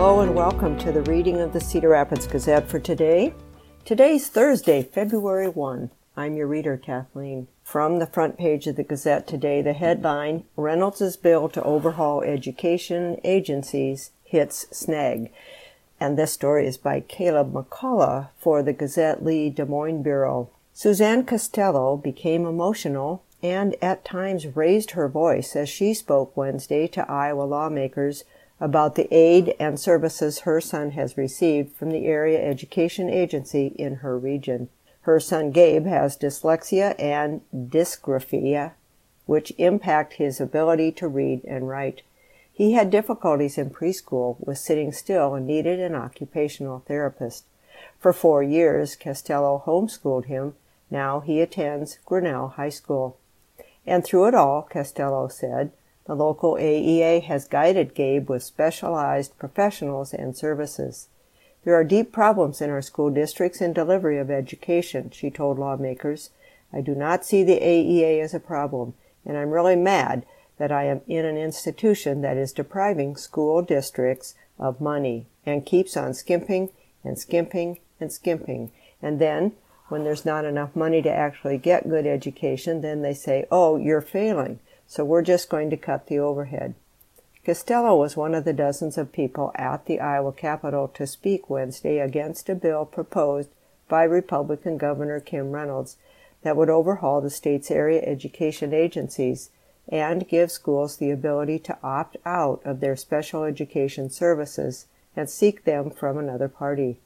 Hello and welcome to the reading of the Cedar Rapids Gazette for today. Today's Thursday, February 1. I'm your reader, Kathleen. From the front page of the Gazette today, the headline Reynolds' bill to overhaul education agencies hits snag. And this story is by Caleb McCullough for the Gazette Lee Des Moines Bureau. Suzanne Costello became emotional and at times raised her voice as she spoke Wednesday to Iowa lawmakers about the aid and services her son has received from the area education agency in her region. Her son Gabe has dyslexia and dysgraphia, which impact his ability to read and write. He had difficulties in preschool with sitting still and needed an occupational therapist. For four years, Costello homeschooled him. Now he attends Grinnell High School. And through it all, Costello said, the local AEA has guided Gabe with specialized professionals and services. There are deep problems in our school districts in delivery of education, she told lawmakers. I do not see the AEA as a problem, and I'm really mad that I am in an institution that is depriving school districts of money and keeps on skimping and skimping and skimping. And then, when there's not enough money to actually get good education, then they say, oh, you're failing so we're just going to cut the overhead. Costello was one of the dozens of people at the Iowa Capitol to speak Wednesday against a bill proposed by Republican Governor Kim Reynolds that would overhaul the state's area education agencies and give schools the ability to opt out of their special education services and seek them from another party.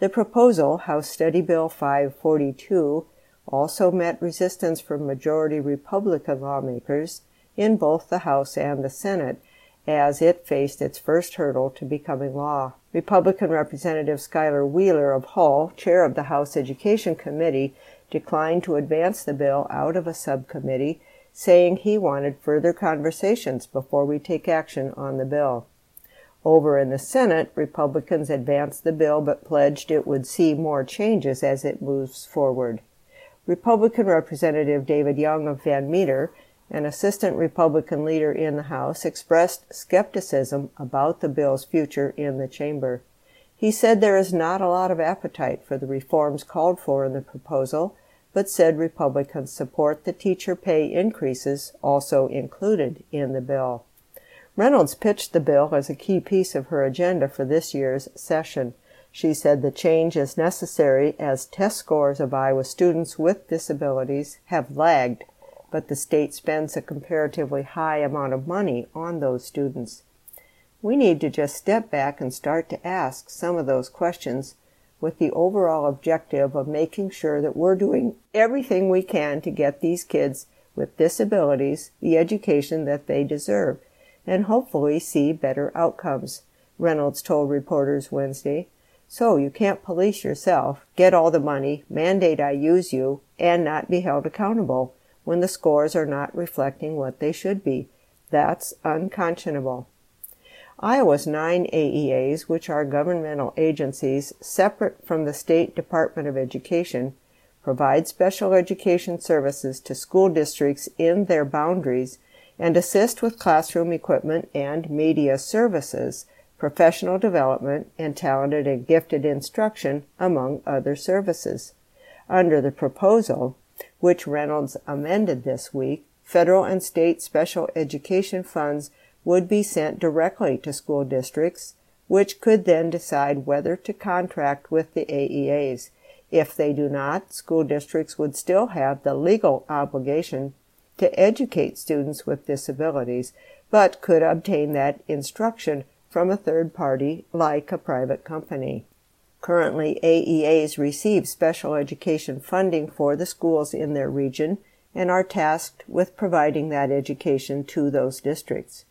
The proposal, House Study Bill 542, also met resistance from majority Republican lawmakers in both the House and the Senate as it faced its first hurdle to becoming law. Republican Representative Skyler Wheeler of Hull, chair of the House Education Committee, declined to advance the bill out of a subcommittee, saying he wanted further conversations before we take action on the bill. Over in the Senate, Republicans advanced the bill but pledged it would see more changes as it moves forward. Republican Representative David Young of Van Meter, an assistant Republican leader in the House, expressed skepticism about the bill's future in the chamber. He said there is not a lot of appetite for the reforms called for in the proposal, but said Republicans support the teacher pay increases also included in the bill. Reynolds pitched the bill as a key piece of her agenda for this year's session. She said the change is necessary as test scores of Iowa students with disabilities have lagged, but the state spends a comparatively high amount of money on those students. We need to just step back and start to ask some of those questions with the overall objective of making sure that we're doing everything we can to get these kids with disabilities the education that they deserve and hopefully see better outcomes, Reynolds told reporters Wednesday. So you can't police yourself, get all the money, mandate I use you, and not be held accountable when the scores are not reflecting what they should be. That's unconscionable. Iowa's nine AEAs, which are governmental agencies separate from the State Department of Education, provide special education services to school districts in their boundaries and assist with classroom equipment and media services professional development, and talented and gifted instruction, among other services. Under the proposal, which Reynolds amended this week, federal and state special education funds would be sent directly to school districts, which could then decide whether to contract with the AEAs. If they do not, school districts would still have the legal obligation to educate students with disabilities, but could obtain that instruction from a third party like a private company. Currently, AEAs receive special education funding for the schools in their region and are tasked with providing that education to those districts.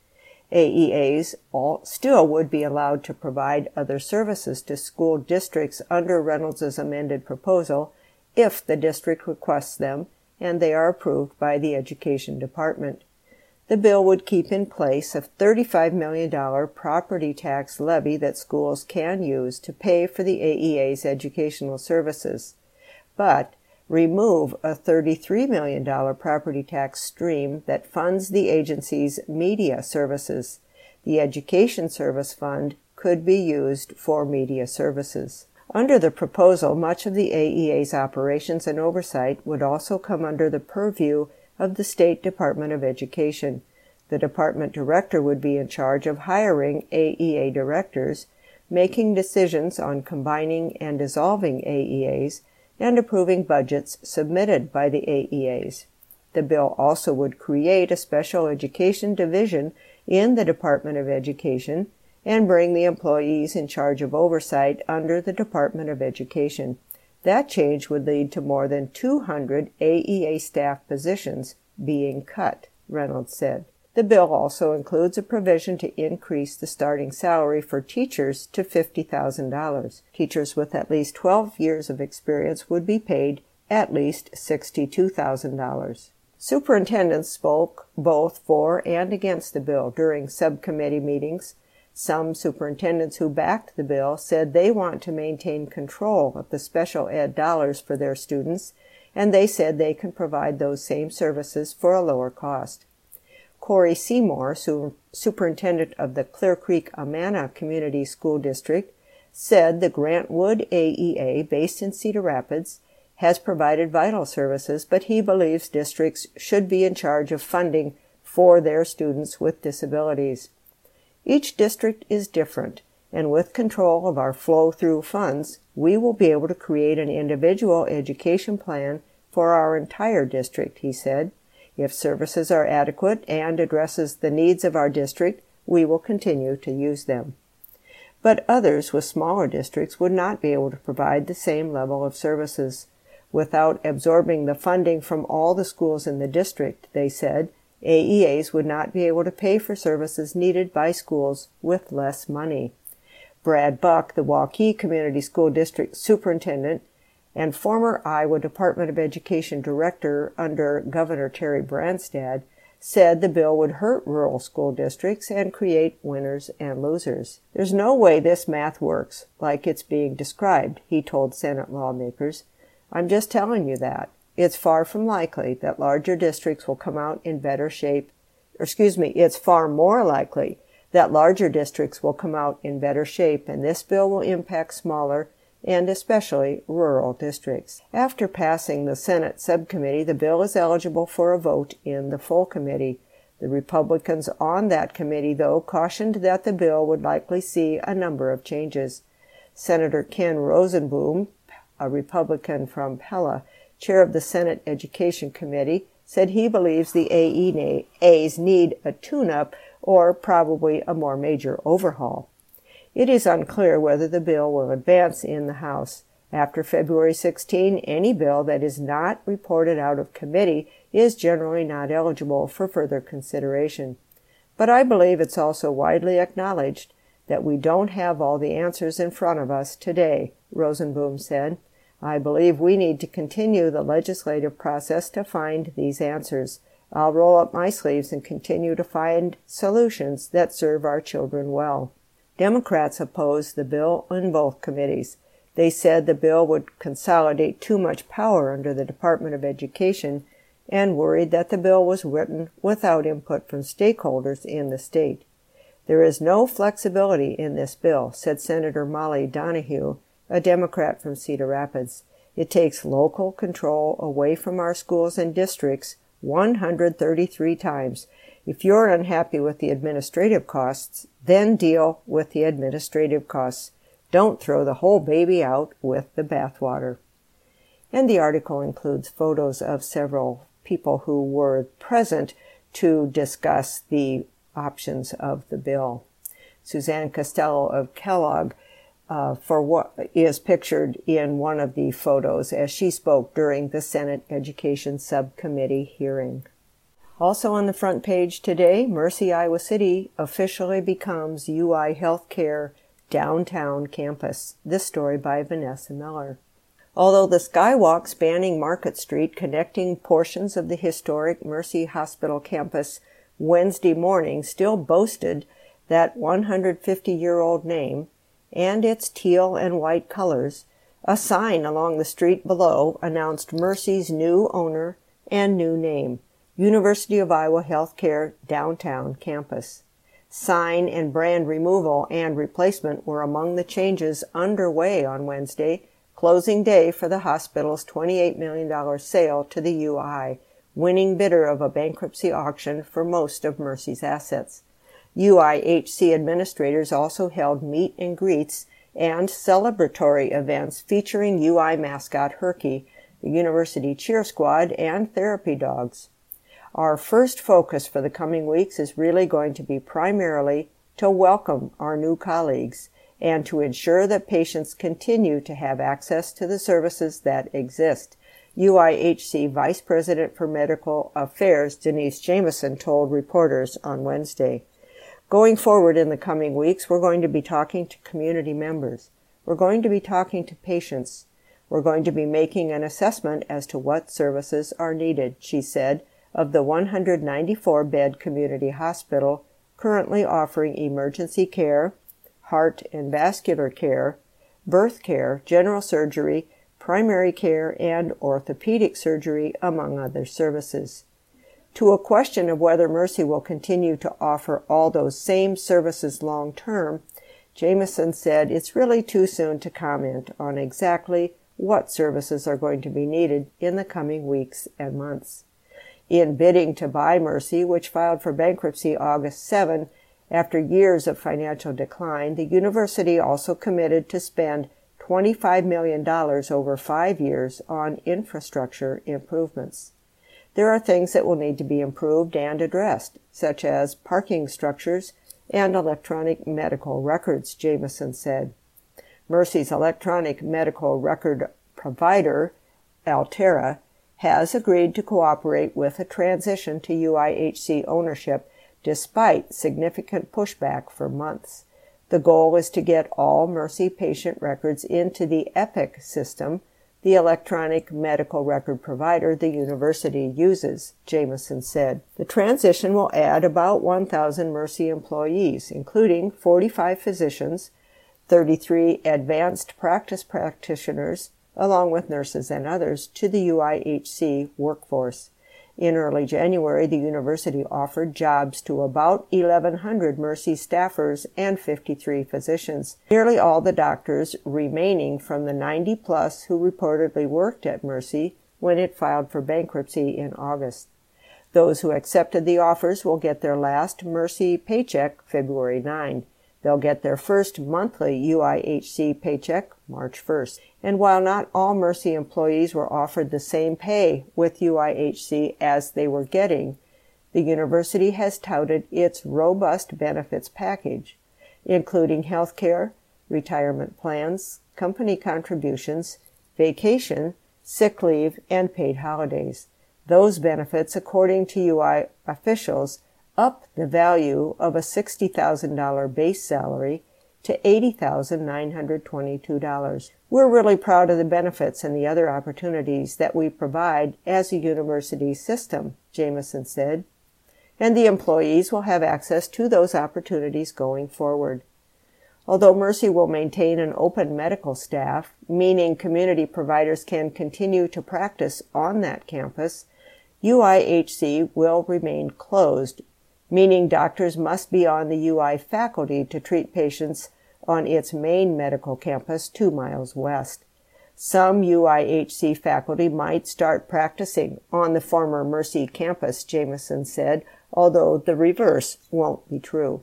AEAs all, still would be allowed to provide other services to school districts under Reynolds's amended proposal if the district requests them and they are approved by the Education Department. The bill would keep in place a $35 million property tax levy that schools can use to pay for the AEA's educational services, but remove a $33 million property tax stream that funds the agency's media services. The Education Service Fund could be used for media services. Under the proposal, much of the AEA's operations and oversight would also come under the purview of the State Department of Education. The department director would be in charge of hiring AEA directors, making decisions on combining and dissolving AEAs, and approving budgets submitted by the AEAs. The bill also would create a special education division in the Department of Education and bring the employees in charge of oversight under the Department of Education. That change would lead to more than 200 AEA staff positions being cut, Reynolds said. The bill also includes a provision to increase the starting salary for teachers to $50,000. Teachers with at least 12 years of experience would be paid at least $62,000. Superintendents spoke both for and against the bill during subcommittee meetings some superintendents who backed the bill said they want to maintain control of the special ed dollars for their students, and they said they can provide those same services for a lower cost. Corey Seymour, su- superintendent of the Clear Creek Amana Community School District, said the Grantwood AEA, based in Cedar Rapids, has provided vital services, but he believes districts should be in charge of funding for their students with disabilities. Each district is different, and with control of our flow through funds, we will be able to create an individual education plan for our entire district, he said. If services are adequate and addresses the needs of our district, we will continue to use them. But others with smaller districts would not be able to provide the same level of services. Without absorbing the funding from all the schools in the district, they said, AEAs would not be able to pay for services needed by schools with less money. Brad Buck, the Waukee Community School District Superintendent and former Iowa Department of Education Director under Governor Terry Branstad, said the bill would hurt rural school districts and create winners and losers. There's no way this math works like it's being described, he told Senate lawmakers. I'm just telling you that. It's far from likely that larger districts will come out in better shape. excuse me, it's far more likely that larger districts will come out in better shape, and this bill will impact smaller and especially rural districts. After passing the Senate subcommittee, the bill is eligible for a vote in the full committee. The Republicans on that committee, though, cautioned that the bill would likely see a number of changes. Senator Ken Rozenboom, a Republican from Pella, chair of the Senate Education Committee, said he believes the AEAs need a tune up or probably a more major overhaul. It is unclear whether the bill will advance in the House. After February 16, any bill that is not reported out of committee is generally not eligible for further consideration. But I believe it's also widely acknowledged that we don't have all the answers in front of us today, Rozenboom said. I believe we need to continue the legislative process to find these answers. I'll roll up my sleeves and continue to find solutions that serve our children well. Democrats opposed the bill in both committees. They said the bill would consolidate too much power under the Department of Education and worried that the bill was written without input from stakeholders in the state. There is no flexibility in this bill, said Senator Molly Donahue, a Democrat from Cedar Rapids. It takes local control away from our schools and districts 133 times. If you're unhappy with the administrative costs, then deal with the administrative costs. Don't throw the whole baby out with the bathwater. And the article includes photos of several people who were present to discuss the options of the bill. Suzanne Costello of Kellogg uh, for what is pictured in one of the photos as she spoke during the Senate Education Subcommittee hearing. Also on the front page today, Mercy Iowa City officially becomes UI Healthcare downtown campus. This story by Vanessa Miller. Although the skywalk spanning Market Street connecting portions of the historic Mercy Hospital campus Wednesday morning still boasted that 150 year old name, and its teal and white colors, a sign along the street below announced Mercy's new owner and new name, University of Iowa Healthcare Downtown Campus. Sign and brand removal and replacement were among the changes underway on Wednesday, closing day for the hospital's $28 million sale to the UI, winning bidder of a bankruptcy auction for most of Mercy's assets. UIHC administrators also held meet and greets and celebratory events featuring UI mascot Herky, the University Cheer Squad, and therapy dogs. Our first focus for the coming weeks is really going to be primarily to welcome our new colleagues and to ensure that patients continue to have access to the services that exist. UIHC Vice President for Medical Affairs Denise Jamieson told reporters on Wednesday. Going forward in the coming weeks, we're going to be talking to community members. We're going to be talking to patients. We're going to be making an assessment as to what services are needed, she said, of the 194 bed community hospital currently offering emergency care, heart and vascular care, birth care, general surgery, primary care, and orthopedic surgery, among other services. To a question of whether Mercy will continue to offer all those same services long term, Jamieson said it's really too soon to comment on exactly what services are going to be needed in the coming weeks and months. In bidding to buy Mercy, which filed for bankruptcy August 7, after years of financial decline, the university also committed to spend $25 million over five years on infrastructure improvements. There are things that will need to be improved and addressed, such as parking structures and electronic medical records, Jamieson said. Mercy's electronic medical record provider, Altera, has agreed to cooperate with a transition to UIHC ownership despite significant pushback for months. The goal is to get all Mercy patient records into the EPIC system, the electronic medical record provider the university uses, Jamieson said. The transition will add about 1,000 Mercy employees, including 45 physicians, 33 advanced practice practitioners, along with nurses and others, to the UIHC workforce. In early January, the university offered jobs to about 1,100 Mercy staffers and 53 physicians, nearly all the doctors remaining from the 90 plus who reportedly worked at Mercy when it filed for bankruptcy in August. Those who accepted the offers will get their last Mercy paycheck February 9. They'll get their first monthly UIHC paycheck March 1st. And while not all Mercy employees were offered the same pay with UIHC as they were getting, the university has touted its robust benefits package, including health care, retirement plans, company contributions, vacation, sick leave, and paid holidays. Those benefits, according to UI officials, up the value of a $60,000 base salary to $80,922. We're really proud of the benefits and the other opportunities that we provide as a university system, Jamieson said, and the employees will have access to those opportunities going forward. Although Mercy will maintain an open medical staff, meaning community providers can continue to practice on that campus, UIHC will remain closed meaning doctors must be on the UI faculty to treat patients on its main medical campus two miles west. Some UIHC faculty might start practicing on the former Mercy campus, Jamieson said, although the reverse won't be true.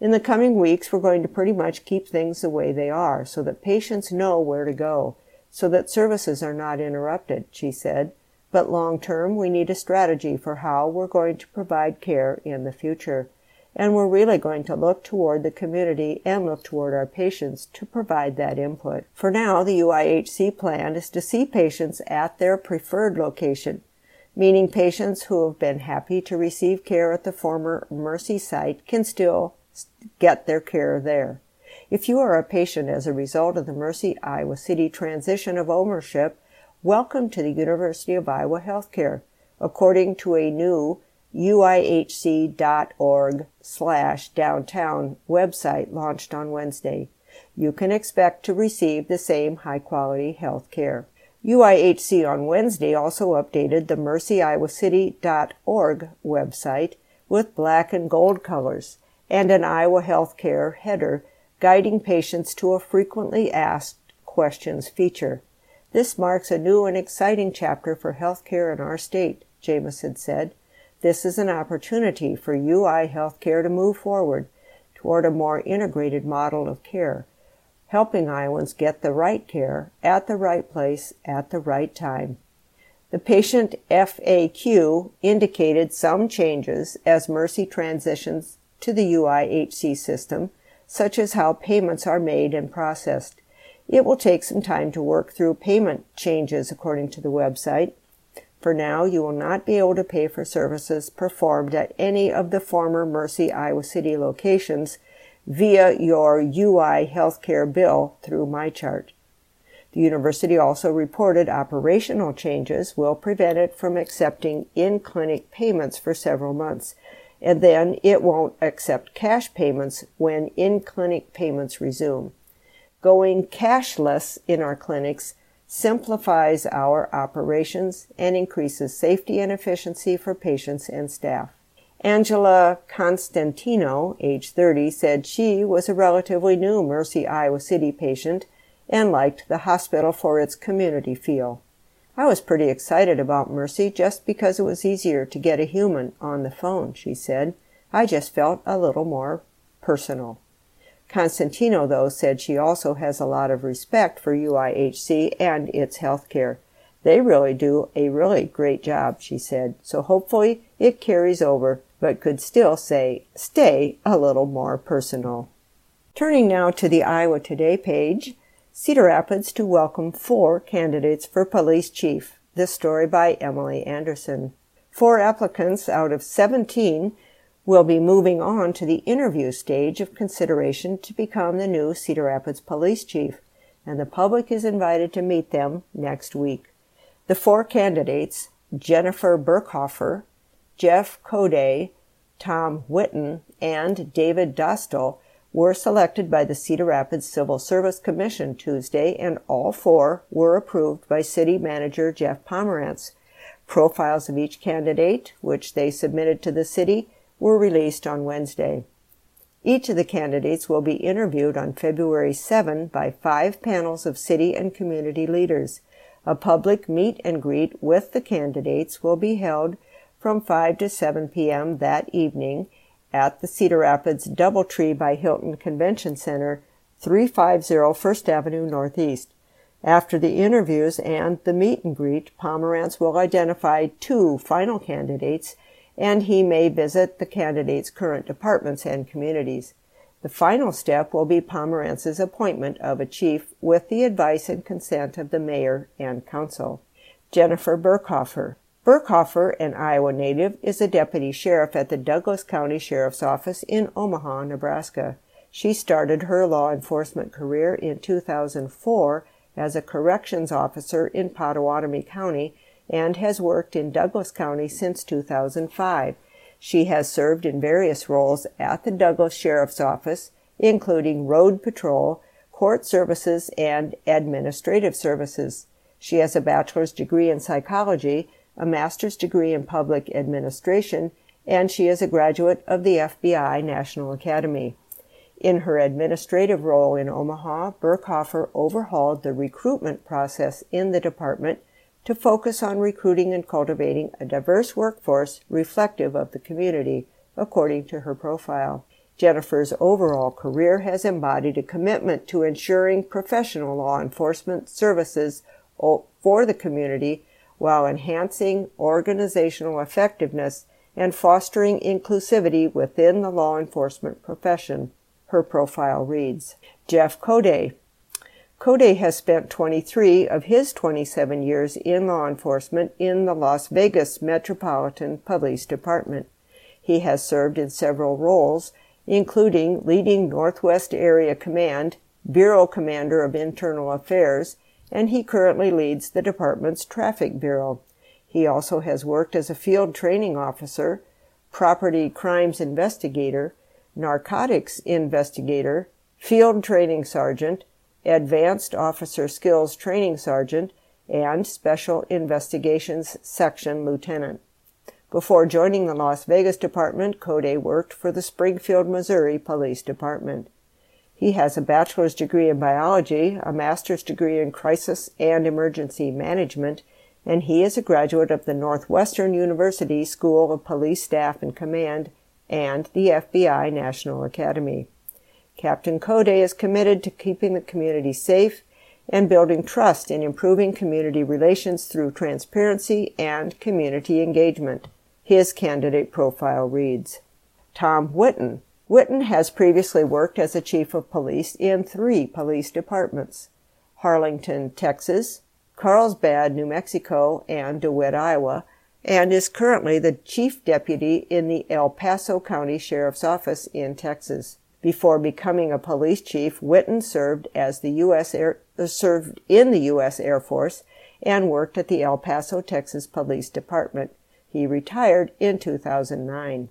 In the coming weeks, we're going to pretty much keep things the way they are so that patients know where to go, so that services are not interrupted, she said. But long term, we need a strategy for how we're going to provide care in the future. And we're really going to look toward the community and look toward our patients to provide that input. For now, the UIHC plan is to see patients at their preferred location, meaning patients who have been happy to receive care at the former Mercy site can still get their care there. If you are a patient as a result of the Mercy Iowa City transition of ownership, Welcome to the University of Iowa Healthcare, according to a new uihc.org slash downtown website launched on Wednesday. You can expect to receive the same high quality health care. UIHC on Wednesday also updated the mercyiowacity.org website with black and gold colors and an Iowa Healthcare header guiding patients to a frequently asked questions feature. This marks a new and exciting chapter for healthcare in our state, Jamieson said. This is an opportunity for UI Healthcare to move forward toward a more integrated model of care, helping Iowans get the right care at the right place at the right time. The patient FAQ indicated some changes as Mercy transitions to the UIHC system, such as how payments are made and processed. It will take some time to work through payment changes according to the website. For now, you will not be able to pay for services performed at any of the former Mercy Iowa City locations via your UI healthcare bill through MyChart. The university also reported operational changes will prevent it from accepting in clinic payments for several months, and then it won't accept cash payments when in clinic payments resume. Going cashless in our clinics simplifies our operations and increases safety and efficiency for patients and staff. Angela Constantino, age 30, said she was a relatively new Mercy Iowa City patient and liked the hospital for its community feel. I was pretty excited about Mercy just because it was easier to get a human on the phone, she said. I just felt a little more personal. Constantino, though, said she also has a lot of respect for UIHC and its health care. They really do a really great job, she said, so hopefully it carries over, but could still say, stay a little more personal. Turning now to the Iowa Today page, Cedar Rapids to welcome four candidates for police chief. This story by Emily Anderson. Four applicants out of 17 will be moving on to the interview stage of consideration to become the new Cedar Rapids police chief, and the public is invited to meet them next week. The four candidates, Jennifer Burkhofer, Jeff Coday, Tom Whitten, and David Dostal, were selected by the Cedar Rapids Civil Service Commission Tuesday, and all four were approved by City Manager Jeff Pomeranz. Profiles of each candidate, which they submitted to the city, were released on Wednesday. Each of the candidates will be interviewed on February 7 by five panels of city and community leaders. A public meet and greet with the candidates will be held from 5 to 7 p.m. that evening at the Cedar Rapids Doubletree by Hilton Convention Center, 350 First Avenue Northeast. After the interviews and the meet and greet, Pomeranz will identify two final candidates and he may visit the candidate's current departments and communities. The final step will be Pomeranz's appointment of a chief with the advice and consent of the mayor and council. Jennifer Burkhofer. Burkhofer, an Iowa native, is a deputy sheriff at the Douglas County Sheriff's Office in Omaha, Nebraska. She started her law enforcement career in 2004 as a corrections officer in Pottawattamie County and has worked in Douglas County since 2005. She has served in various roles at the Douglas Sheriff's Office, including road patrol, court services, and administrative services. She has a bachelor's degree in psychology, a master's degree in public administration, and she is a graduate of the FBI National Academy. In her administrative role in Omaha, Burkhofer overhauled the recruitment process in the department to focus on recruiting and cultivating a diverse workforce reflective of the community, according to her profile. Jennifer's overall career has embodied a commitment to ensuring professional law enforcement services for the community while enhancing organizational effectiveness and fostering inclusivity within the law enforcement profession. Her profile reads Jeff Coday, Coday has spent 23 of his 27 years in law enforcement in the Las Vegas Metropolitan Police Department. He has served in several roles, including leading Northwest Area Command, Bureau Commander of Internal Affairs, and he currently leads the department's Traffic Bureau. He also has worked as a field training officer, property crimes investigator, narcotics investigator, field training sergeant, Advanced Officer Skills Training Sergeant, and Special Investigations Section Lieutenant. Before joining the Las Vegas department, Coday worked for the Springfield, Missouri Police Department. He has a bachelor's degree in biology, a master's degree in crisis and emergency management, and he is a graduate of the Northwestern University School of Police Staff and Command and the FBI National Academy. Captain Coday is committed to keeping the community safe and building trust in improving community relations through transparency and community engagement. His candidate profile reads Tom Whitten. Whitten has previously worked as a chief of police in three police departments Harlingen, Texas, Carlsbad, New Mexico, and DeWitt, Iowa, and is currently the chief deputy in the El Paso County Sheriff's Office in Texas. Before becoming a police chief, Whitten served as the U.S. Air, uh, served in the U.S. Air Force and worked at the El Paso, Texas Police Department. He retired in 2009.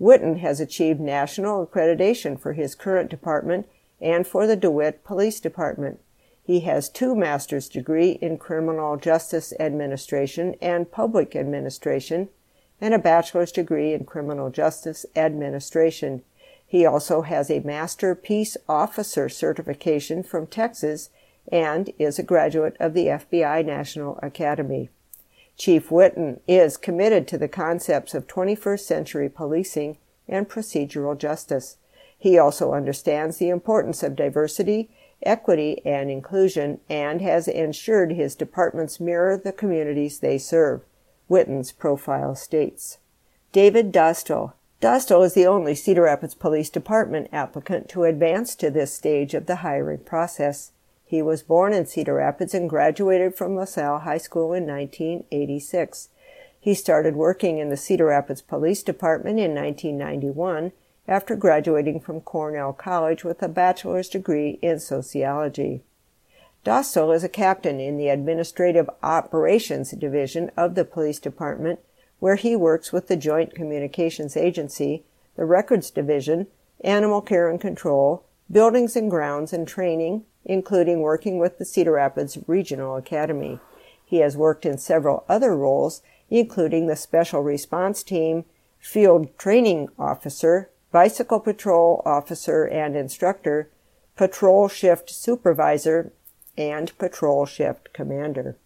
Whitten has achieved national accreditation for his current department and for the DeWitt Police Department. He has two master's degree in criminal justice administration and public administration and a bachelor's degree in criminal justice administration. He also has a master peace officer certification from Texas and is a graduate of the FBI National Academy. Chief Whitten is committed to the concepts of 21st century policing and procedural justice. He also understands the importance of diversity, equity, and inclusion and has ensured his departments mirror the communities they serve. Whitten's profile states. David Dostal. Dostal is the only Cedar Rapids Police Department applicant to advance to this stage of the hiring process. He was born in Cedar Rapids and graduated from LaSalle High School in 1986. He started working in the Cedar Rapids Police Department in 1991 after graduating from Cornell College with a bachelor's degree in sociology. Dostal is a captain in the Administrative Operations Division of the Police Department, where he works with the Joint Communications Agency, the Records Division, Animal Care and Control, Buildings and Grounds and Training, including working with the Cedar Rapids Regional Academy. He has worked in several other roles, including the Special Response Team, Field Training Officer, Bicycle Patrol Officer and Instructor, Patrol Shift Supervisor, and Patrol Shift Commander.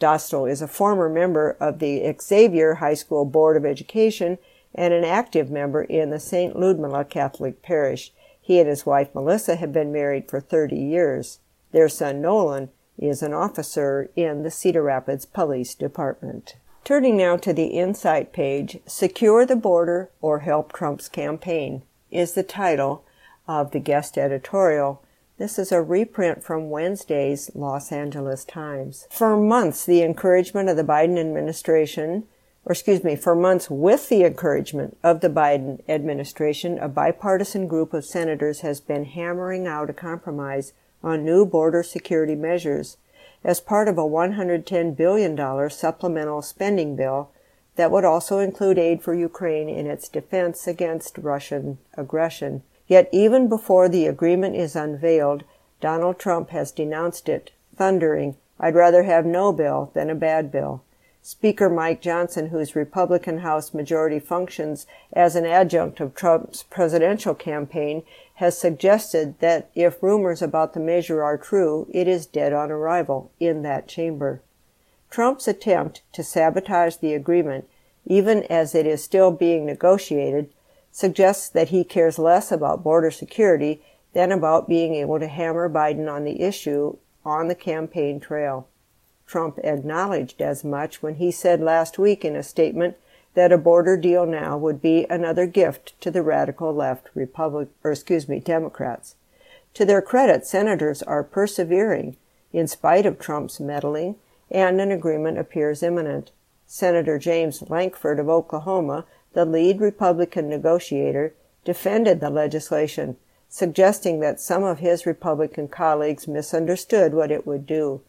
Dostal is a former member of the Xavier High School Board of Education and an active member in the St. Ludmila Catholic Parish. He and his wife Melissa have been married for 30 years. Their son Nolan is an officer in the Cedar Rapids Police Department. Turning now to the Insight page, Secure the Border or Help Trump's Campaign is the title of the guest editorial. This is a reprint from Wednesday's Los Angeles Times. For months, the encouragement of the Biden administration or excuse me, for months with the encouragement of the Biden administration, a bipartisan group of senators has been hammering out a compromise on new border security measures as part of a $110 billion supplemental spending bill that would also include aid for Ukraine in its defense against Russian aggression. Yet even before the agreement is unveiled, Donald Trump has denounced it, thundering, I'd rather have no bill than a bad bill. Speaker Mike Johnson, whose Republican House majority functions as an adjunct of Trump's presidential campaign, has suggested that if rumors about the measure are true, it is dead on arrival in that chamber. Trump's attempt to sabotage the agreement, even as it is still being negotiated, suggests that he cares less about border security than about being able to hammer Biden on the issue on the campaign trail. Trump acknowledged as much when he said last week in a statement that a border deal now would be another gift to the radical left Republic, or excuse me, Democrats. To their credit, senators are persevering in spite of Trump's meddling, and an agreement appears imminent. Senator James Lankford of Oklahoma, the lead Republican negotiator, defended the legislation, suggesting that some of his Republican colleagues misunderstood what it would do.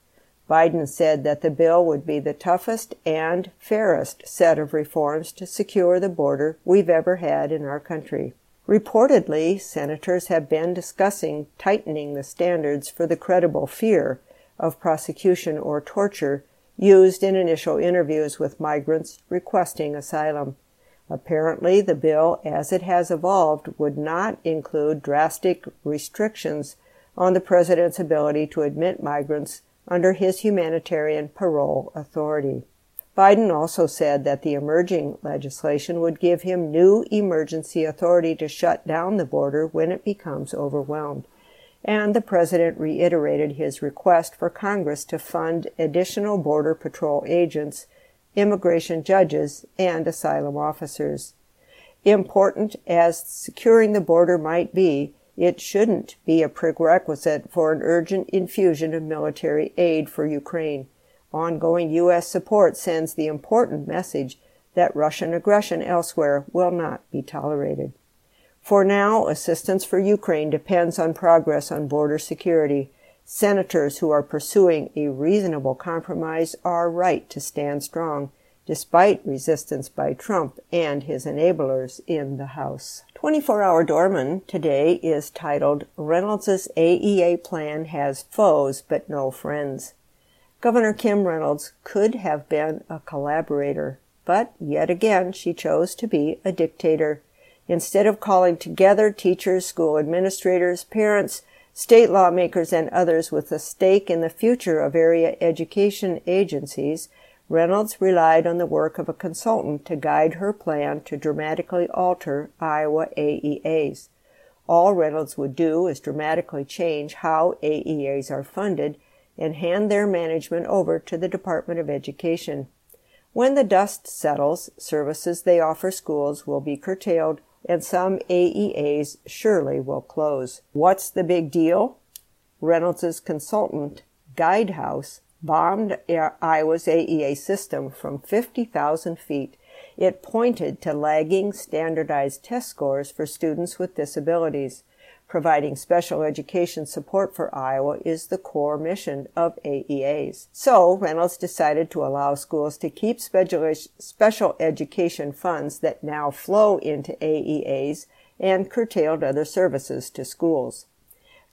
Biden said that the bill would be the toughest and fairest set of reforms to secure the border we've ever had in our country. Reportedly, senators have been discussing tightening the standards for the credible fear of prosecution or torture used in initial interviews with migrants requesting asylum. Apparently, the bill, as it has evolved, would not include drastic restrictions on the president's ability to admit migrants under his humanitarian parole authority. Biden also said that the emerging legislation would give him new emergency authority to shut down the border when it becomes overwhelmed. And the president reiterated his request for Congress to fund additional Border Patrol agents, immigration judges, and asylum officers. Important as securing the border might be, it shouldn't be a prerequisite for an urgent infusion of military aid for Ukraine. Ongoing U.S. support sends the important message that Russian aggression elsewhere will not be tolerated. For now, assistance for Ukraine depends on progress on border security. Senators who are pursuing a reasonable compromise are right to stand strong, despite resistance by Trump and his enablers in the House. 24 Hour Dorman today is titled Reynolds' AEA Plan Has Foes But No Friends. Governor Kim Reynolds could have been a collaborator, but yet again she chose to be a dictator. Instead of calling together teachers, school administrators, parents, state lawmakers, and others with a stake in the future of area education agencies, Reynolds relied on the work of a consultant to guide her plan to dramatically alter Iowa AEAs. All Reynolds would do is dramatically change how AEAs are funded and hand their management over to the Department of Education. When the dust settles, services they offer schools will be curtailed and some AEAs surely will close. What's the big deal? Reynolds's consultant, Guidehouse, bombed Iowa's AEA system from 50,000 feet. It pointed to lagging standardized test scores for students with disabilities. Providing special education support for Iowa is the core mission of AEAs. So, Reynolds decided to allow schools to keep special education funds that now flow into AEAs and curtailed other services to schools.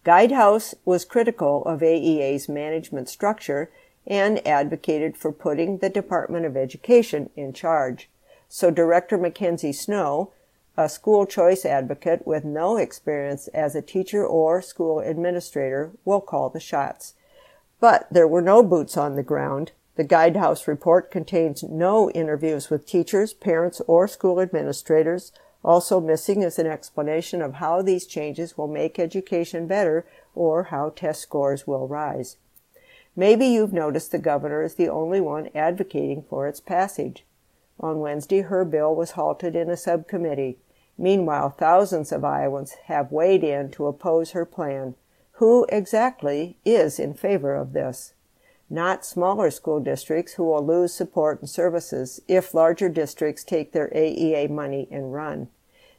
Guidehouse was critical of AEA's management structure and advocated for putting the Department of Education in charge. So Director McKenzie Snow a school choice advocate with no experience as a teacher or school administrator will call the shots. But there were no boots on the ground. The Guidehouse report contains no interviews with teachers, parents, or school administrators. Also missing is an explanation of how these changes will make education better or how test scores will rise. Maybe you've noticed the governor is the only one advocating for its passage. On Wednesday, her bill was halted in a subcommittee. Meanwhile, thousands of Iowans have weighed in to oppose her plan. Who exactly is in favor of this? Not smaller school districts who will lose support and services if larger districts take their AEA money and run.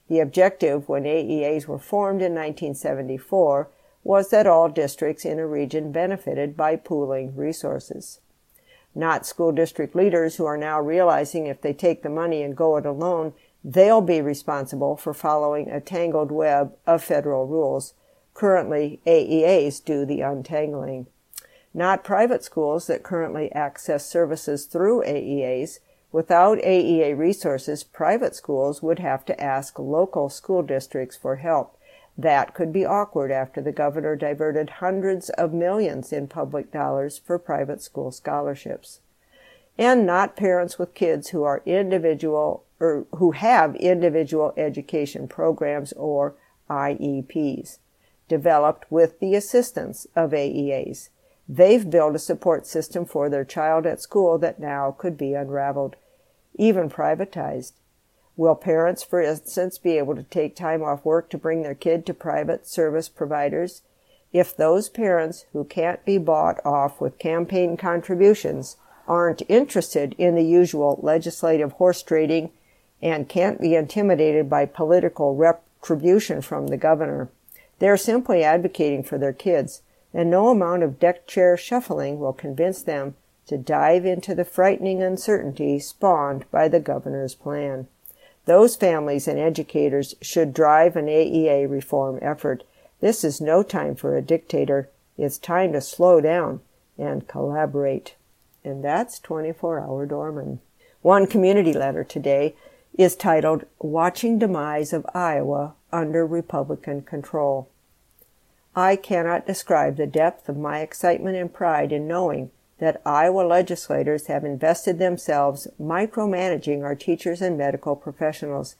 The objective when AEAs were formed in 1974 was that all districts in a region benefited by pooling resources. Not school district leaders who are now realizing if they take the money and go it alone, They'll be responsible for following a tangled web of federal rules. Currently, AEAs do the untangling. Not private schools that currently access services through AEAs. Without AEA resources, private schools would have to ask local school districts for help. That could be awkward after the governor diverted hundreds of millions in public dollars for private school scholarships. And not parents with kids who are individual or who have individual education programs or IEPs developed with the assistance of AEAs. They've built a support system for their child at school that now could be unraveled, even privatized. Will parents, for instance, be able to take time off work to bring their kid to private service providers? If those parents who can't be bought off with campaign contributions aren't interested in the usual legislative horse trading and can't be intimidated by political retribution from the governor. They're simply advocating for their kids, and no amount of deck chair shuffling will convince them to dive into the frightening uncertainty spawned by the governor's plan. Those families and educators should drive an AEA reform effort. This is no time for a dictator. It's time to slow down and collaborate. and that's 24 Hour Dorman. One community letter today is titled Watching Demise of Iowa Under Republican Control. I cannot describe the depth of my excitement and pride in knowing that Iowa legislators have invested themselves micromanaging our teachers and medical professionals,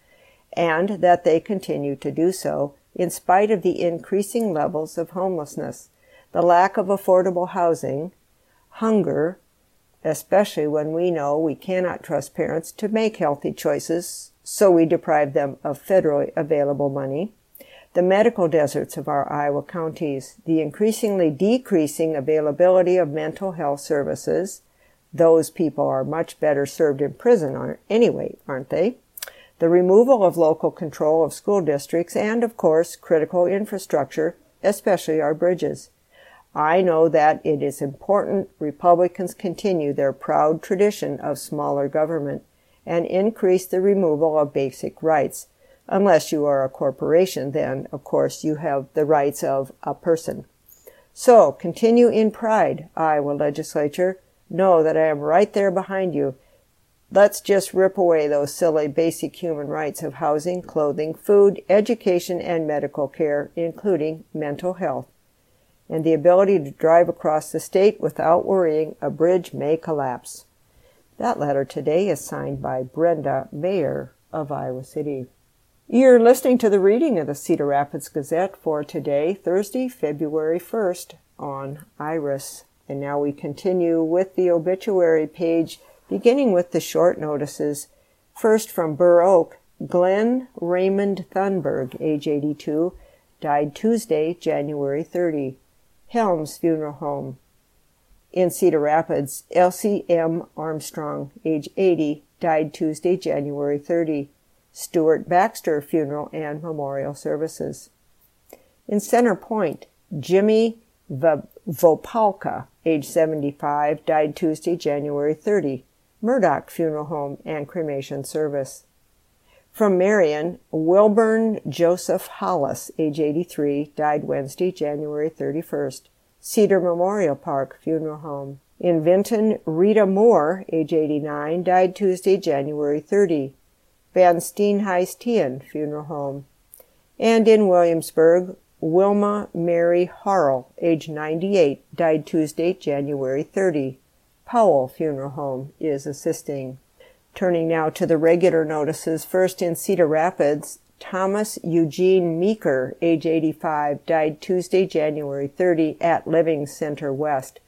and that they continue to do so in spite of the increasing levels of homelessness, the lack of affordable housing, hunger, especially when we know we cannot trust parents to make healthy choices, so we deprive them of federally available money, the medical deserts of our Iowa counties, the increasingly decreasing availability of mental health services. Those people are much better served in prison anyway, aren't they? The removal of local control of school districts and, of course, critical infrastructure, especially our bridges. I know that it is important Republicans continue their proud tradition of smaller government and increase the removal of basic rights Unless you are a corporation, then, of course, you have the rights of a person. So, continue in pride, Iowa legislature. Know that I am right there behind you. Let's just rip away those silly basic human rights of housing, clothing, food, education, and medical care, including mental health, and the ability to drive across the state without worrying a bridge may collapse. That letter today is signed by Brenda Mayer of Iowa City. You're listening to the reading of the Cedar Rapids Gazette for today, Thursday, February 1st, on Iris. And now we continue with the obituary page, beginning with the short notices. First from Burr Oak, Glenn Raymond Thunberg, age 82, died Tuesday, January 30. Helms Funeral Home. In Cedar Rapids, Elsie M. Armstrong, age 80, died Tuesday, January 30. Stewart Baxter Funeral and Memorial Services. In Center Point, Jimmy Vopalka, age 75, died Tuesday, January 30. Murdoch Funeral Home and Cremation Service. From Marion, Wilburn Joseph Hollis, age 83, died Wednesday, January 31st. Cedar Memorial Park Funeral Home. In Vinton, Rita Moore, age 89, died Tuesday, January 30. Van Steenhuis Funeral Home. And in Williamsburg, Wilma Mary Harrell, age 98, died Tuesday, January 30. Powell Funeral Home is assisting. Turning now to the regular notices, first in Cedar Rapids, Thomas Eugene Meeker, age 85, died Tuesday, January 30 at Living Center West.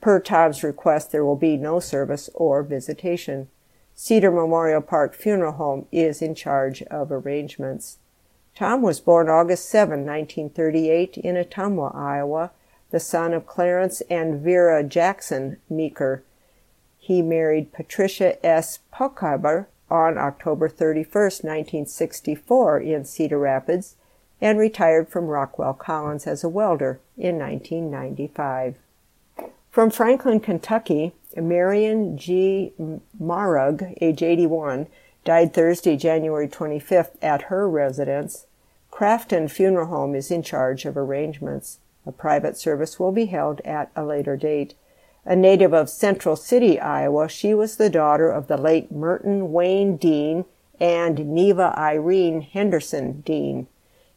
Per Tom's request, there will be no service or visitation. Cedar Memorial Park Funeral Home is in charge of arrangements. Tom was born August 7, 1938, in Ottumwa, Iowa, the son of Clarence and Vera Jackson Meeker. He married Patricia S. Puckhaber on October 31, 1964, in Cedar Rapids, and retired from Rockwell Collins as a welder in 1995. From Franklin, Kentucky, Marion G. Marug, age 81, died Thursday, January 25th at her residence. Crafton Funeral Home is in charge of arrangements. A private service will be held at a later date. A native of Central City, Iowa, she was the daughter of the late Merton Wayne Dean and Neva Irene Henderson Dean.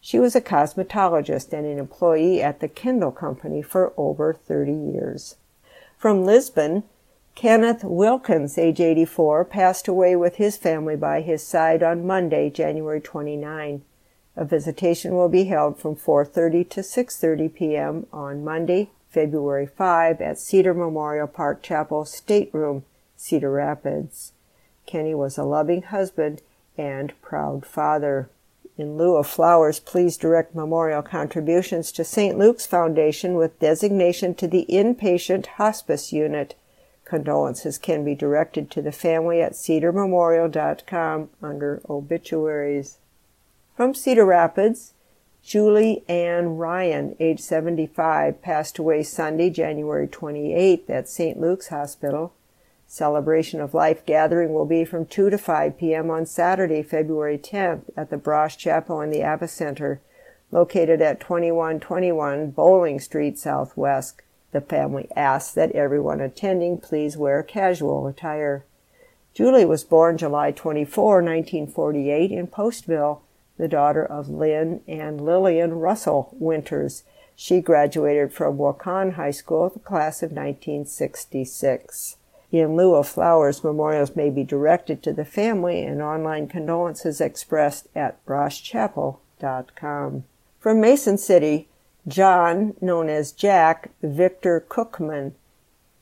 She was a cosmetologist and an employee at the Kendall Company for over 30 years. From Lisbon, Kenneth Wilkins, age 84, passed away with his family by his side on Monday, January 29. A visitation will be held from 4:30 to 6:30 p.m. on Monday, February 5 at Cedar Memorial Park Chapel Stateroom, Cedar Rapids. Kenny was a loving husband and proud father. In lieu of flowers, please direct memorial contributions to St. Luke's Foundation with designation to the Inpatient Hospice Unit Condolences can be directed to the family at cedarmemorial.com under obituaries. From Cedar Rapids, Julie Ann Ryan, age 75, passed away Sunday, January 28th at St. Luke's Hospital. Celebration of Life gathering will be from 2 to 5 p.m. on Saturday, February 10th at the Brosh Chapel in the Ava Center, located at 2121 Bowling Street Southwest. The family asks that everyone attending please wear casual attire. Julie was born July 24, 1948, in Postville, the daughter of Lynn and Lillian Russell Winters. She graduated from Waukon High School, the class of 1966. In lieu of flowers, memorials may be directed to the family and online condolences expressed at broshchapel.com. From Mason City, John, known as Jack Victor Cookman,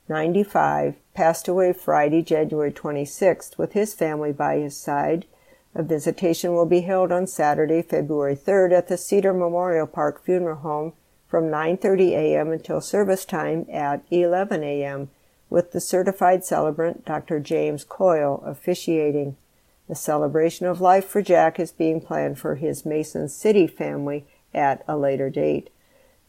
95, passed away Friday, January 26th, with his family by his side. A visitation will be held on Saturday, February 3rd at the Cedar Memorial Park Funeral Home from 9:30 a.m. until service time at 11 a.m. with the certified celebrant Dr. James Coyle officiating. The celebration of life for Jack is being planned for his Mason City family at a later date.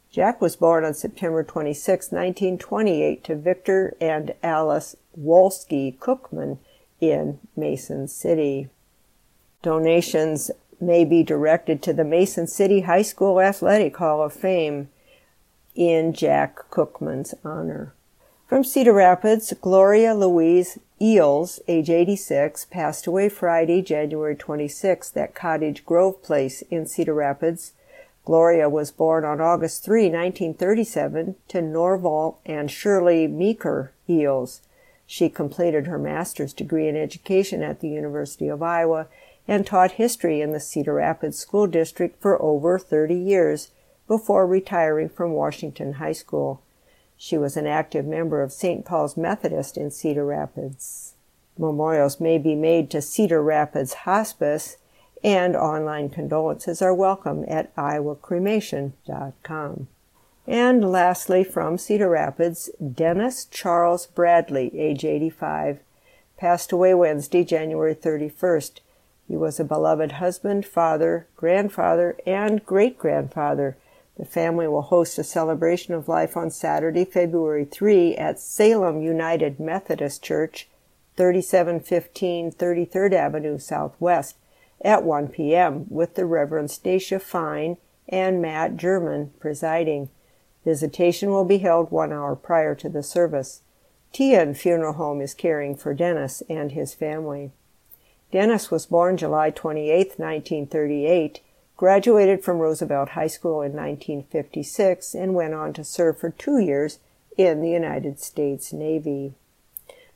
Jack was born on September 26, 1928 to Victor and Alice Wolski Cookman in Mason City. Donations may be directed to the Mason City High School Athletic Hall of Fame in Jack Cookman's honor. From Cedar Rapids, Gloria Louise Eels, age 86, passed away Friday, January 26th at Cottage Grove Place in Cedar Rapids. Gloria was born on August 3, 1937, to Norval and Shirley Meeker Eels. She completed her master's degree in education at the University of Iowa and taught history in the Cedar Rapids School District for over 30 years before retiring from Washington High School. She was an active member of St. Paul's Methodist in Cedar Rapids. Memorials may be made to Cedar Rapids Hospice, and online condolences are welcome at iowacremation.com. And lastly, from Cedar Rapids, Dennis Charles Bradley, age 85, passed away Wednesday, January 31st. He was a beloved husband, father, grandfather, and great grandfather. The family will host a celebration of life on Saturday, February 3 at Salem United Methodist Church, 3715 33rd Avenue Southwest at 1 p.m. with the Reverend Stacia Fine and Matt German presiding. Visitation will be held one hour prior to the service. Teahen Funeral Home is caring for Dennis and his family. Dennis was born July 28, 1938, graduated from Roosevelt High School in 1956, and went on to serve for two years in the United States Navy.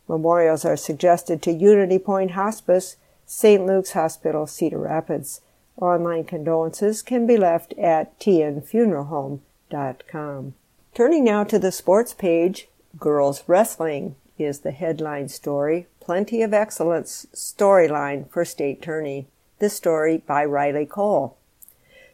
Memorials are suggested to Unity Point Hospice, St. Luke's Hospital, Cedar Rapids. Online condolences can be left at tnfuneralhome.com. Turning now to the sports page, Girls Wrestling is the headline story Plenty of Excellence storyline for State Tourney. This story by Riley Cole.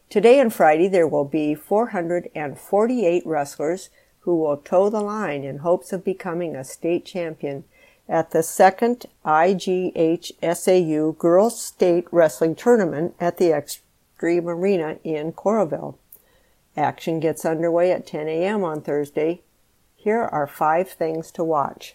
Today and Friday there will be 448 wrestlers who will toe the line in hopes of becoming a state champion at the second IGHSAU Girls State Wrestling Tournament at the Xtream Arena in Coralville. Action gets underway at 10 a.m. on Thursday. Here are five things to watch.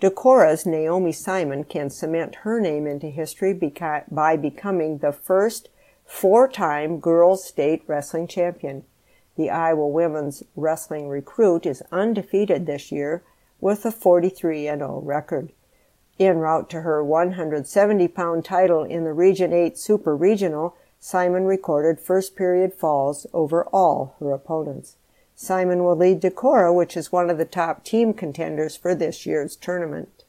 Decorah's Naomi Simon can cement her name into history beca- by becoming the first four-time girls state wrestling champion. The Iowa women's wrestling recruit is undefeated this year with a 43 0 record. En route to her 170 pound title in the Region 8 Super Regional, Simon recorded first period falls over all her opponents. Simon will lead Decorah, which is one of the top team contenders for this year's tournament.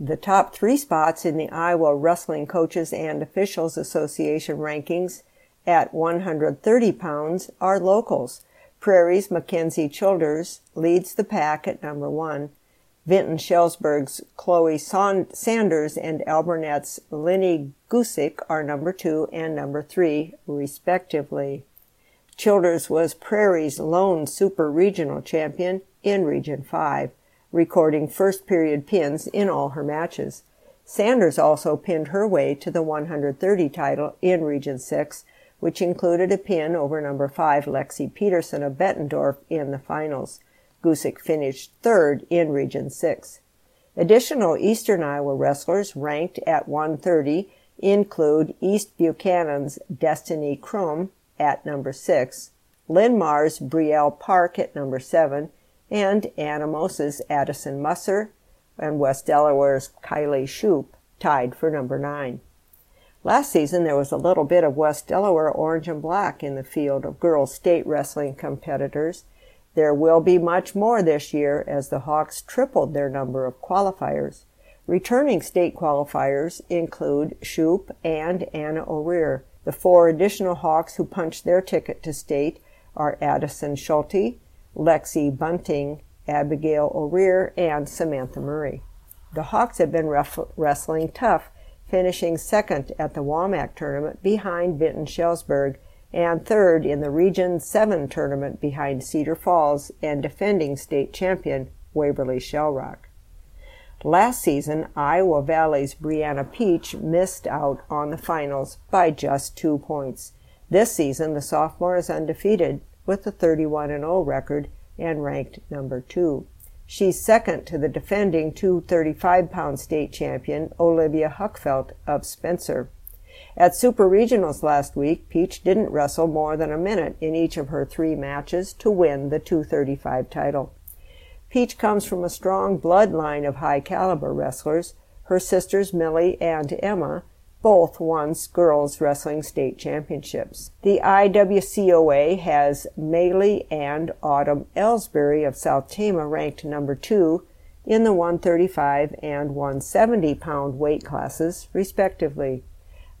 The top three spots in the Iowa Wrestling Coaches and Officials Association rankings at 130 pounds are locals. Prairie's Mackenzie Childers leads the pack at number one. Vinton Shellsburg's Chloe Sanders and Alburnett's Lenny Gusick are number two and number three, respectively. Childers was Prairie's lone super regional champion in Region 5, recording first period pins in all her matches. Sanders also pinned her way to the 130 title in Region 6, which included a pin over number 5 Lexi Peterson of Bettendorf in the finals. Gusick finished third in Region 6. Additional Eastern Iowa wrestlers ranked at 130 include East Buchanan's Destiny Crum, at number 6, Linn-Mar's Brielle Park at number 7, and Anamosa's Addison Musser and West Delaware's Kylie Shoup tied for number nine. Last season, there was a little bit of West Delaware orange and black in the field of girls state wrestling competitors. There will be much more this year as the Hawks tripled their number of qualifiers. Returning state qualifiers include Shoup and Anna O'Rear. The four additional Hawks who punched their ticket to state are Addison Schulte, Lexi Bunting, Abigail O'Rear, and Samantha Murray. The Hawks have been ref- wrestling tough, finishing second at the WaMaC tournament behind Vinton Shellsburg and third in the Region 7 tournament behind Cedar Falls and defending state champion Waverly Shellrock. Last season, Iowa Valley's Brianna Peach missed out on the finals by just two points. This season, the sophomore is undefeated with a 31 0 record and ranked number two. She's second to the defending 235 pound state champion Olivia Huckfelt of Spencer. At Super Regionals last week, Peach didn't wrestle more than a minute in each of her three matches to win the 235 title. Peach comes from a strong bloodline of high caliber wrestlers. Her sisters Millie and Emma both won girls wrestling state championships. The IWCOA has Maylee and Autumn Ellsbury of South Tama ranked number two in the 135 and 170 pound weight classes, respectively.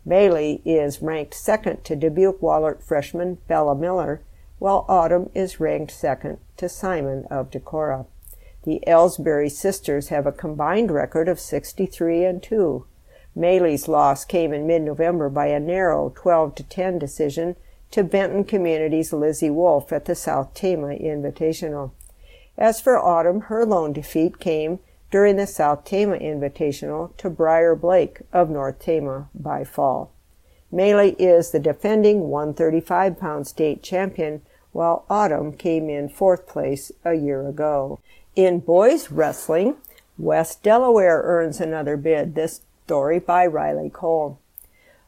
Maylee is ranked second to Dubuque Wahlert freshman Bella Miller, while Autumn is ranked second to Simon of Decorah. The Ellsbury sisters have a combined record of 63 and 2. Maylee's loss came in mid-November by a narrow 12 to 10 decision to Benton Community's Lizzie Wolf at the South Tama Invitational. As for Autumn, her lone defeat came during the South Tama Invitational to Briar Blake of North Tama by fall. Maylee is the defending 135 pound state champion, while Autumn came in fourth place a year ago. In boys wrestling, West Delaware earns another bid. This story by Riley Cole.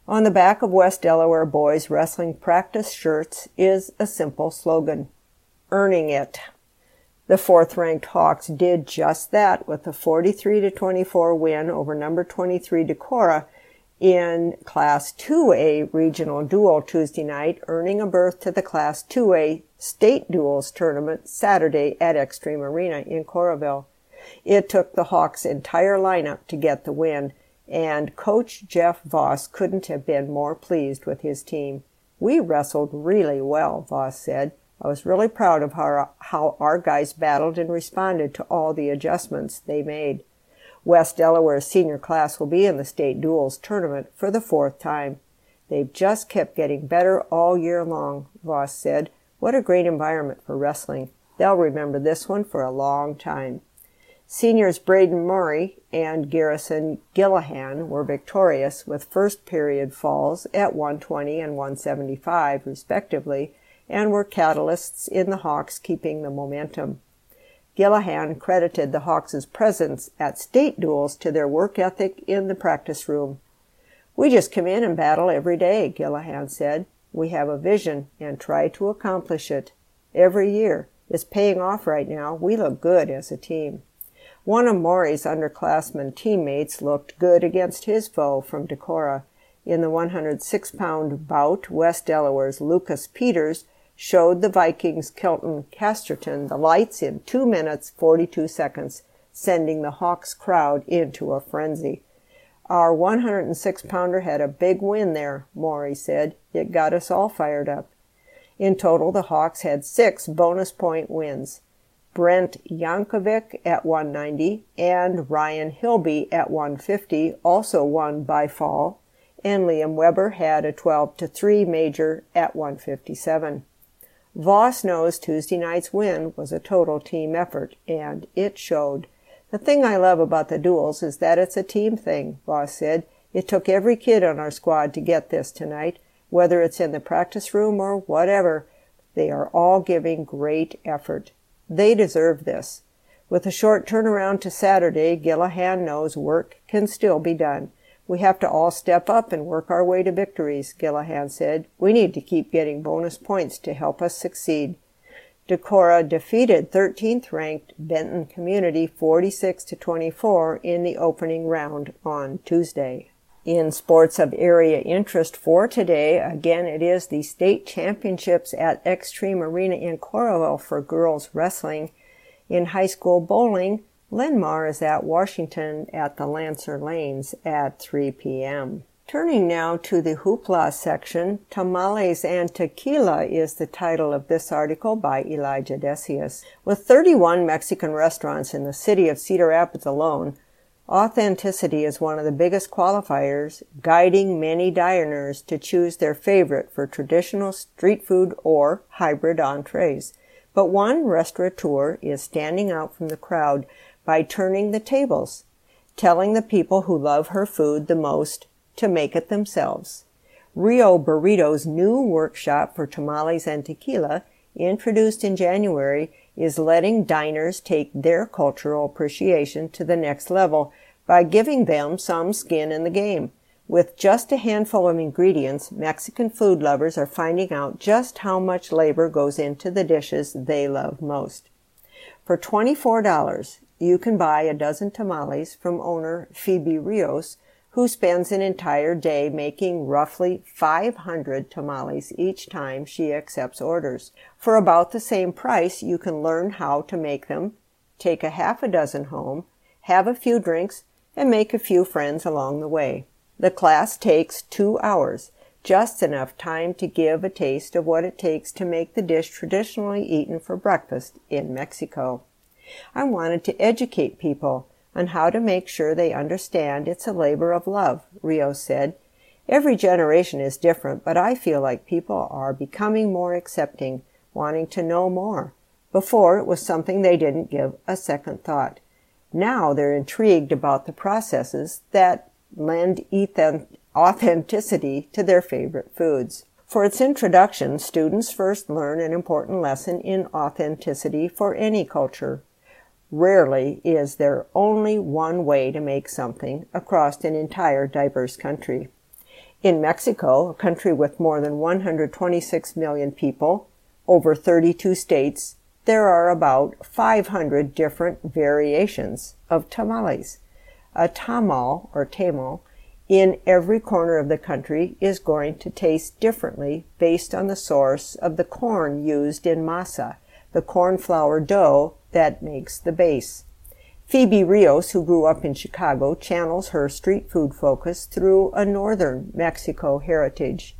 On the back of West Delaware boys wrestling practice shirts is a simple slogan Earning it. The fourth ranked Hawks did just that with a 43 to 24 win over number 23 Decorah in Class 2A regional Dual Tuesday night, earning a berth to the Class 2A state duels tournament Saturday at Xtream Arena in Coralville. It took the Hawks' entire lineup to get the win, and Coach Jeff Voss couldn't have been more pleased with his team. We wrestled really well, Voss said. I was really proud of how, how our guys battled and responded to all the adjustments they made. West Delaware's senior class will be in the state duels tournament for the fourth time. They've just kept getting better all year long, Voss said. What a great environment for wrestling. They'll remember this one for a long time. Seniors Braden Murray and Garrison Gillahan were victorious with first period falls at 120 and 175 respectively and were catalysts in the Hawks keeping the momentum. Gillahan credited the Hawks' presence at state duels to their work ethic in the practice room. We just come in and battle every day, Gillahan said. We have a vision and try to accomplish it. Every year. It's paying off right now. We look good as a team. One of Murray's underclassmen teammates looked good against his foe from Decorah. In the 106 pound bout, West Delaware's Lucas Peters showed the Vikings Kelton Casterton the lights in 2 minutes 42 seconds, sending the Hawks crowd into a frenzy. Our 106 pounder had a big win there, Murray said. It got us all fired up. In total, the Hawks had six bonus point wins. Brent Yankovic at 190 and Ryan Hilby at 150 also won by fall, and Liam Weber had a 12 to 3 major at 157. Voss knows Tuesday night's win was a total team effort, and it showed. The thing I love about the duels is that it's a team thing, Voss said. It took every kid on our squad to get this tonight, whether it's in the practice room or whatever. They are all giving great effort. They deserve this. With a short turnaround to Saturday, Gillahan knows work can still be done. We have to all step up and work our way to victories, Gillahan said. We need to keep getting bonus points to help us succeed. Decorah defeated 13th ranked Benton Community 46 to 24 in the opening round on Tuesday. In sports of area interest for today, again it is the state championships at Xtream Arena in Coralville for girls wrestling. In high school bowling, Linn-Mar is at Washington at the Lancer Lanes at 3 p.m. Turning now to the hoopla section, Tamales and Tequila is the title of this article by Elijah Decious. With 31 Mexican restaurants in the city of Cedar Rapids alone, authenticity is one of the biggest qualifiers guiding many diners to choose their favorite for traditional street food or hybrid entrees. But one restaurateur is standing out from the crowd by turning the tables, telling the people who love her food the most to make it themselves. Rio Burrito's new workshop for tamales and tequila, introduced in January, is letting diners take their cultural appreciation to the next level by giving them some skin in the game. With just a handful of ingredients, Mexican food lovers are finding out just how much labor goes into the dishes they love most. For $24, you can buy a dozen tamales from owner Phoebe Rios, who spends an entire day making roughly 500 tamales each time she accepts orders. For about the same price, you can learn how to make them, take a half a dozen home, have a few drinks, and make a few friends along the way. The class takes two hours, just enough time to give a taste of what it takes to make the dish traditionally eaten for breakfast in Mexico. I wanted to educate people on how to make sure they understand it's a labor of love, Rios said. Every generation is different, but I feel like people are becoming more accepting, wanting to know more. Before, it was something they didn't give a second thought. Now they're intrigued about the processes that lend authenticity to their favorite foods. For its introduction, students first learn an important lesson in authenticity for any culture. Rarely is there only one way to make something across an entire diverse country. In Mexico, a country with more than 126 million people, over 32 states, there are about 500 different variations of tamales. A tamal or tamal in every corner of the country is going to taste differently based on the source of the corn used in masa, the corn flour dough that makes the base. Phoebe Rios, who grew up in Chicago, channels her street food focus through a northern Mexico heritage.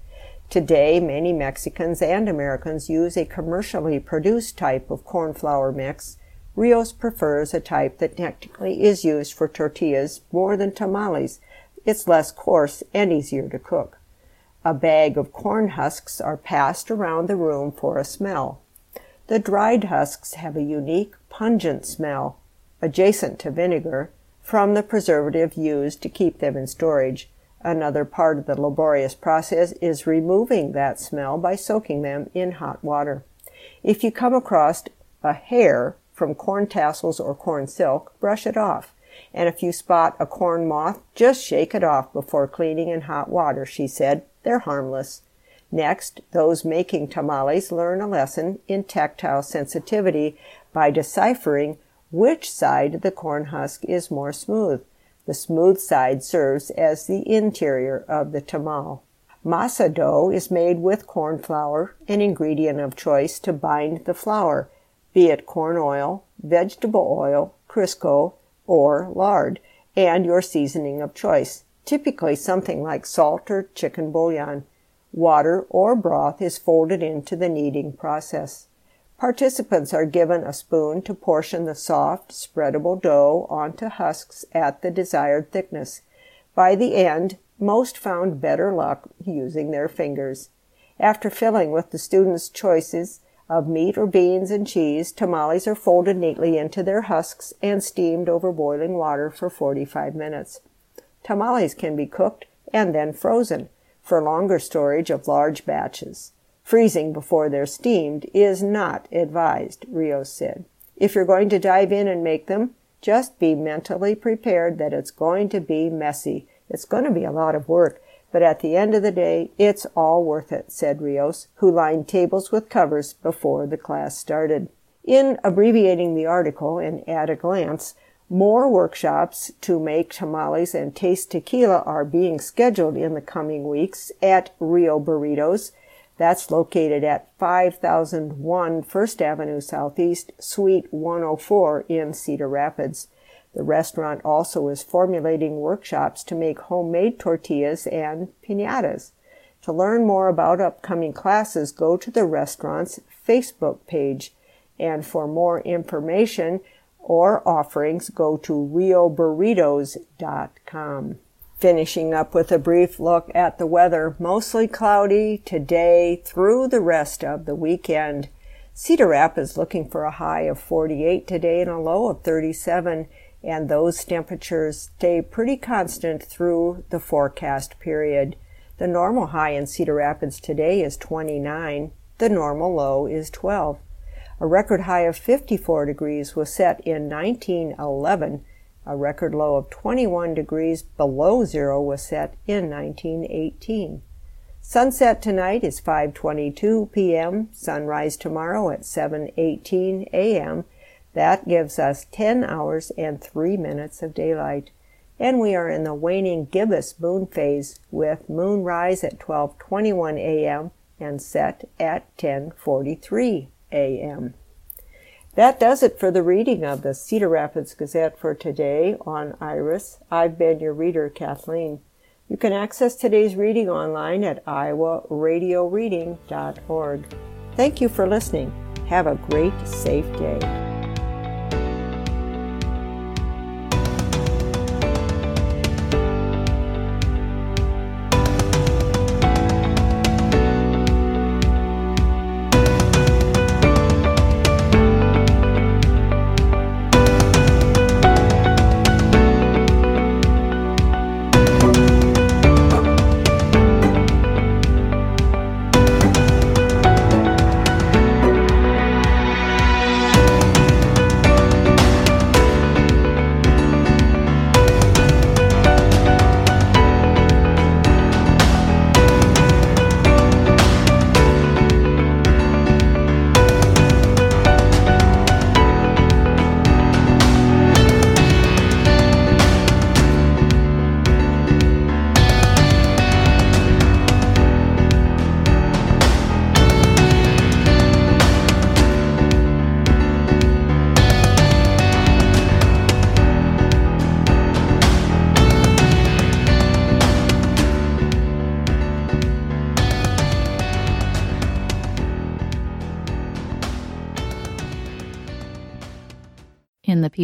Today, many Mexicans and Americans use a commercially produced type of corn flour mix. Rios prefers a type that technically is used for tortillas more than tamales. It's less coarse and easier to cook. A bag of corn husks are passed around the room for a smell. The dried husks have a unique, pungent smell, adjacent to vinegar, from the preservative used to keep them in storage. Another part of the laborious process is removing that smell by soaking them in hot water. If you come across a hair from corn tassels or corn silk, brush it off. And if you spot a corn moth, just shake it off before cleaning in hot water, she said. They're harmless. Next, those making tamales learn a lesson in tactile sensitivity by deciphering which side the corn husk is more smooth. The smooth side serves as the interior of the tamal. Masa dough is made with corn flour, an ingredient of choice to bind the flour, be it corn oil, vegetable oil, Crisco, or lard, and your seasoning of choice, typically something like salt or chicken bouillon. Water or broth is folded into the kneading process. Participants are given a spoon to portion the soft, spreadable dough onto husks at the desired thickness. By the end, most found better luck using their fingers. After filling with the students' choices of meat or beans and cheese, tamales are folded neatly into their husks and steamed over boiling water for 45 minutes. Tamales can be cooked and then frozen for longer storage of large batches. Freezing before they're steamed is not advised, Rios said. If you're going to dive in and make them, just be mentally prepared that it's going to be messy. It's going to be a lot of work. But at the end of the day, it's all worth it, said Rios, who lined tables with covers before the class started. In abbreviating the article and at a glance, more workshops to make tamales and taste tequila are being scheduled in the coming weeks at Rio Burritos. That's located at 5001 First Avenue Southeast, Suite 104 in Cedar Rapids. The restaurant also is formulating workshops to make homemade tortillas and pinatas. To learn more about upcoming classes, go to the restaurant's Facebook page. And for more information, or offerings, go to rioburritos.com. Finishing up with a brief look at the weather, mostly cloudy today through the rest of the weekend. Cedar Rapids looking for a high of 48 today and a low of 37, and those temperatures stay pretty constant through the forecast period. The normal high in Cedar Rapids today is 29. The normal low is 12. A record high of 54 degrees was set in 1911. A record low of 21 degrees below zero was set in 1918. Sunset tonight is 5:22 p.m. Sunrise tomorrow at 7:18 a.m. That gives us 10 hours and 3 minutes of daylight. And we are in the waning gibbous moon phase with moonrise at 12:21 a.m. and set at 10:43 a.m. That does it for the reading of the Cedar Rapids Gazette for today on Iris. I've been your reader, Kathleen. You can access today's reading online at iowaradioreading.org. Thank you for listening. Have a great, safe day.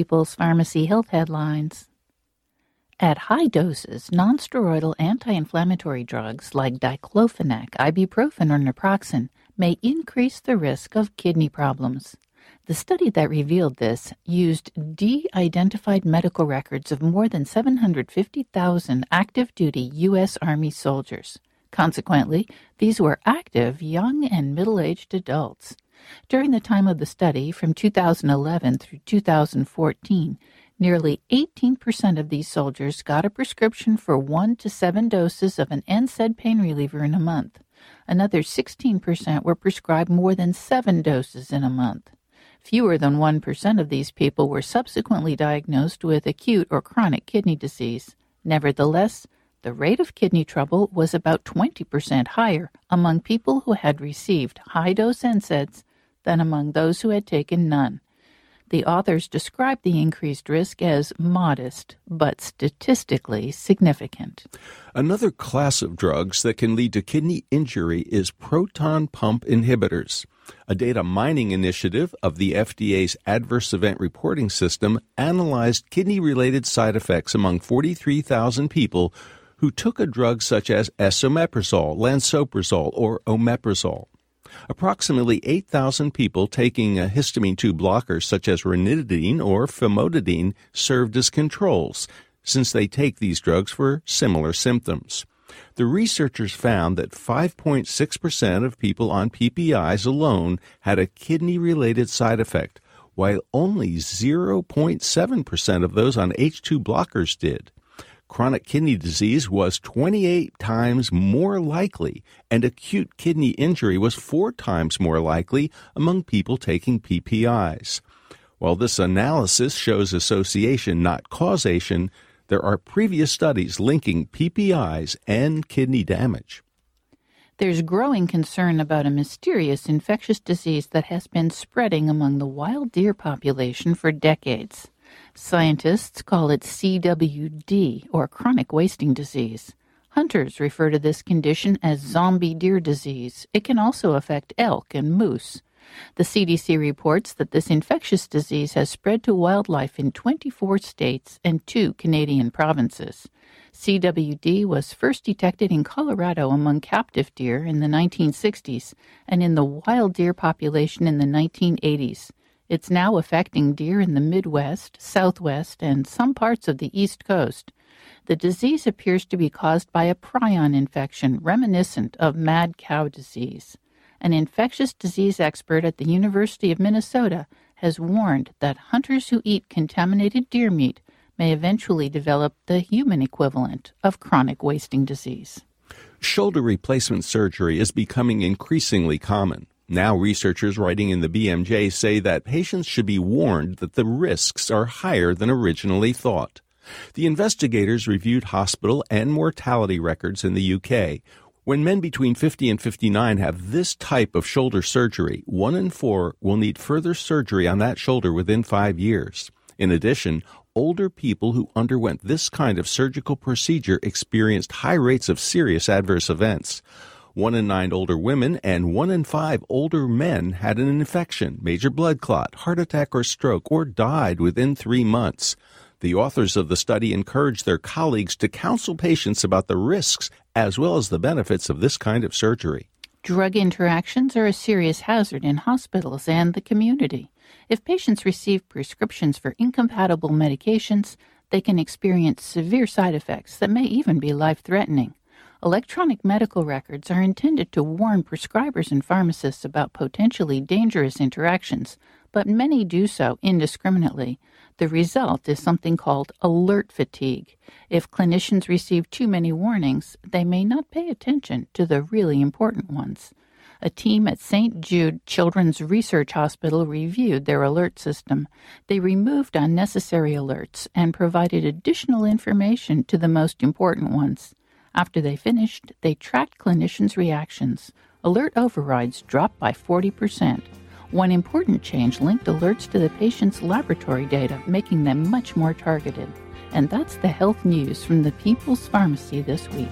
People's Pharmacy Health headlines. At high doses, nonsteroidal anti-inflammatory drugs like diclofenac, ibuprofen, or naproxen may increase the risk of kidney problems. The study that revealed this used de-identified medical records of more than 750,000 active duty U.S. Army soldiers. Consequently, these were active, young, and middle aged adults. During the time of the study, from 2011 through 2014, nearly 18% of these soldiers got a prescription for one to seven doses of an NSAID pain reliever in a month. Another 16% were prescribed more than seven doses in a month. Fewer than 1% of these people were subsequently diagnosed with acute or chronic kidney disease. Nevertheless, the rate of kidney trouble was about 20% higher among people who had received high dose NSAIDs than among those who had taken none. The authors described the increased risk as modest, but statistically significant. Another class of drugs that can lead to kidney injury is proton pump inhibitors. A data mining initiative of the FDA's Adverse Event Reporting System analyzed kidney related side effects among 43,000 people who took a drug such as esomeprazole, lansoprazole, or omeprazole. Approximately 8,000 people taking a histamine 2 blocker such as ranitidine or famotidine served as controls, since they take these drugs for similar symptoms. The researchers found that 5.6% of people on PPIs alone had a kidney related side effect, while only 0.7% of those on H2 blockers did. Chronic kidney disease was 28 times more likely, and acute kidney injury was four times more likely among people taking PPIs. While this analysis shows association, not causation, there are previous studies linking PPIs and kidney damage. There's growing concern about a mysterious infectious disease that has been spreading among the wild deer population for decades. Scientists call it CWD, or chronic wasting disease. Hunters refer to this condition as zombie deer disease. It can also affect elk and moose. The CDC reports that this infectious disease has spread to wildlife in 24 states and two Canadian provinces. CWD was first detected in Colorado among captive deer in the 1960s and in the wild deer population in the 1980s. It's now affecting deer in the Midwest, Southwest, and some parts of the East Coast. The disease appears to be caused by a prion infection reminiscent of mad cow disease. An infectious disease expert at the University of Minnesota has warned that hunters who eat contaminated deer meat may eventually develop the human equivalent of chronic wasting disease. Shoulder replacement surgery is becoming increasingly common. Now, researchers writing in the BMJ say that patients should be warned that the risks are higher than originally thought. The investigators reviewed hospital and mortality records in the UK. When men between 50 and 59 have this type of shoulder surgery, one in four will need further surgery on that shoulder within five years. In addition, older people who underwent this kind of surgical procedure experienced high rates of serious adverse events. One in nine older women and one in five older men had an infection, major blood clot, heart attack, or stroke, or died within three months. The authors of the study encouraged their colleagues to counsel patients about the risks as well as the benefits of this kind of surgery. Drug interactions are a serious hazard in hospitals and the community. If patients receive prescriptions for incompatible medications, they can experience severe side effects that may even be life threatening. Electronic medical records are intended to warn prescribers and pharmacists about potentially dangerous interactions, but many do so indiscriminately. The result is something called alert fatigue. If clinicians receive too many warnings, they may not pay attention to the really important ones. A team at St. Jude Children's Research Hospital reviewed their alert system. They removed unnecessary alerts and provided additional information to the most important ones. After they finished, they tracked clinicians' reactions. Alert overrides dropped by 40%. One important change linked alerts to the patient's laboratory data, making them much more targeted. And that's the health news from the People's Pharmacy this week.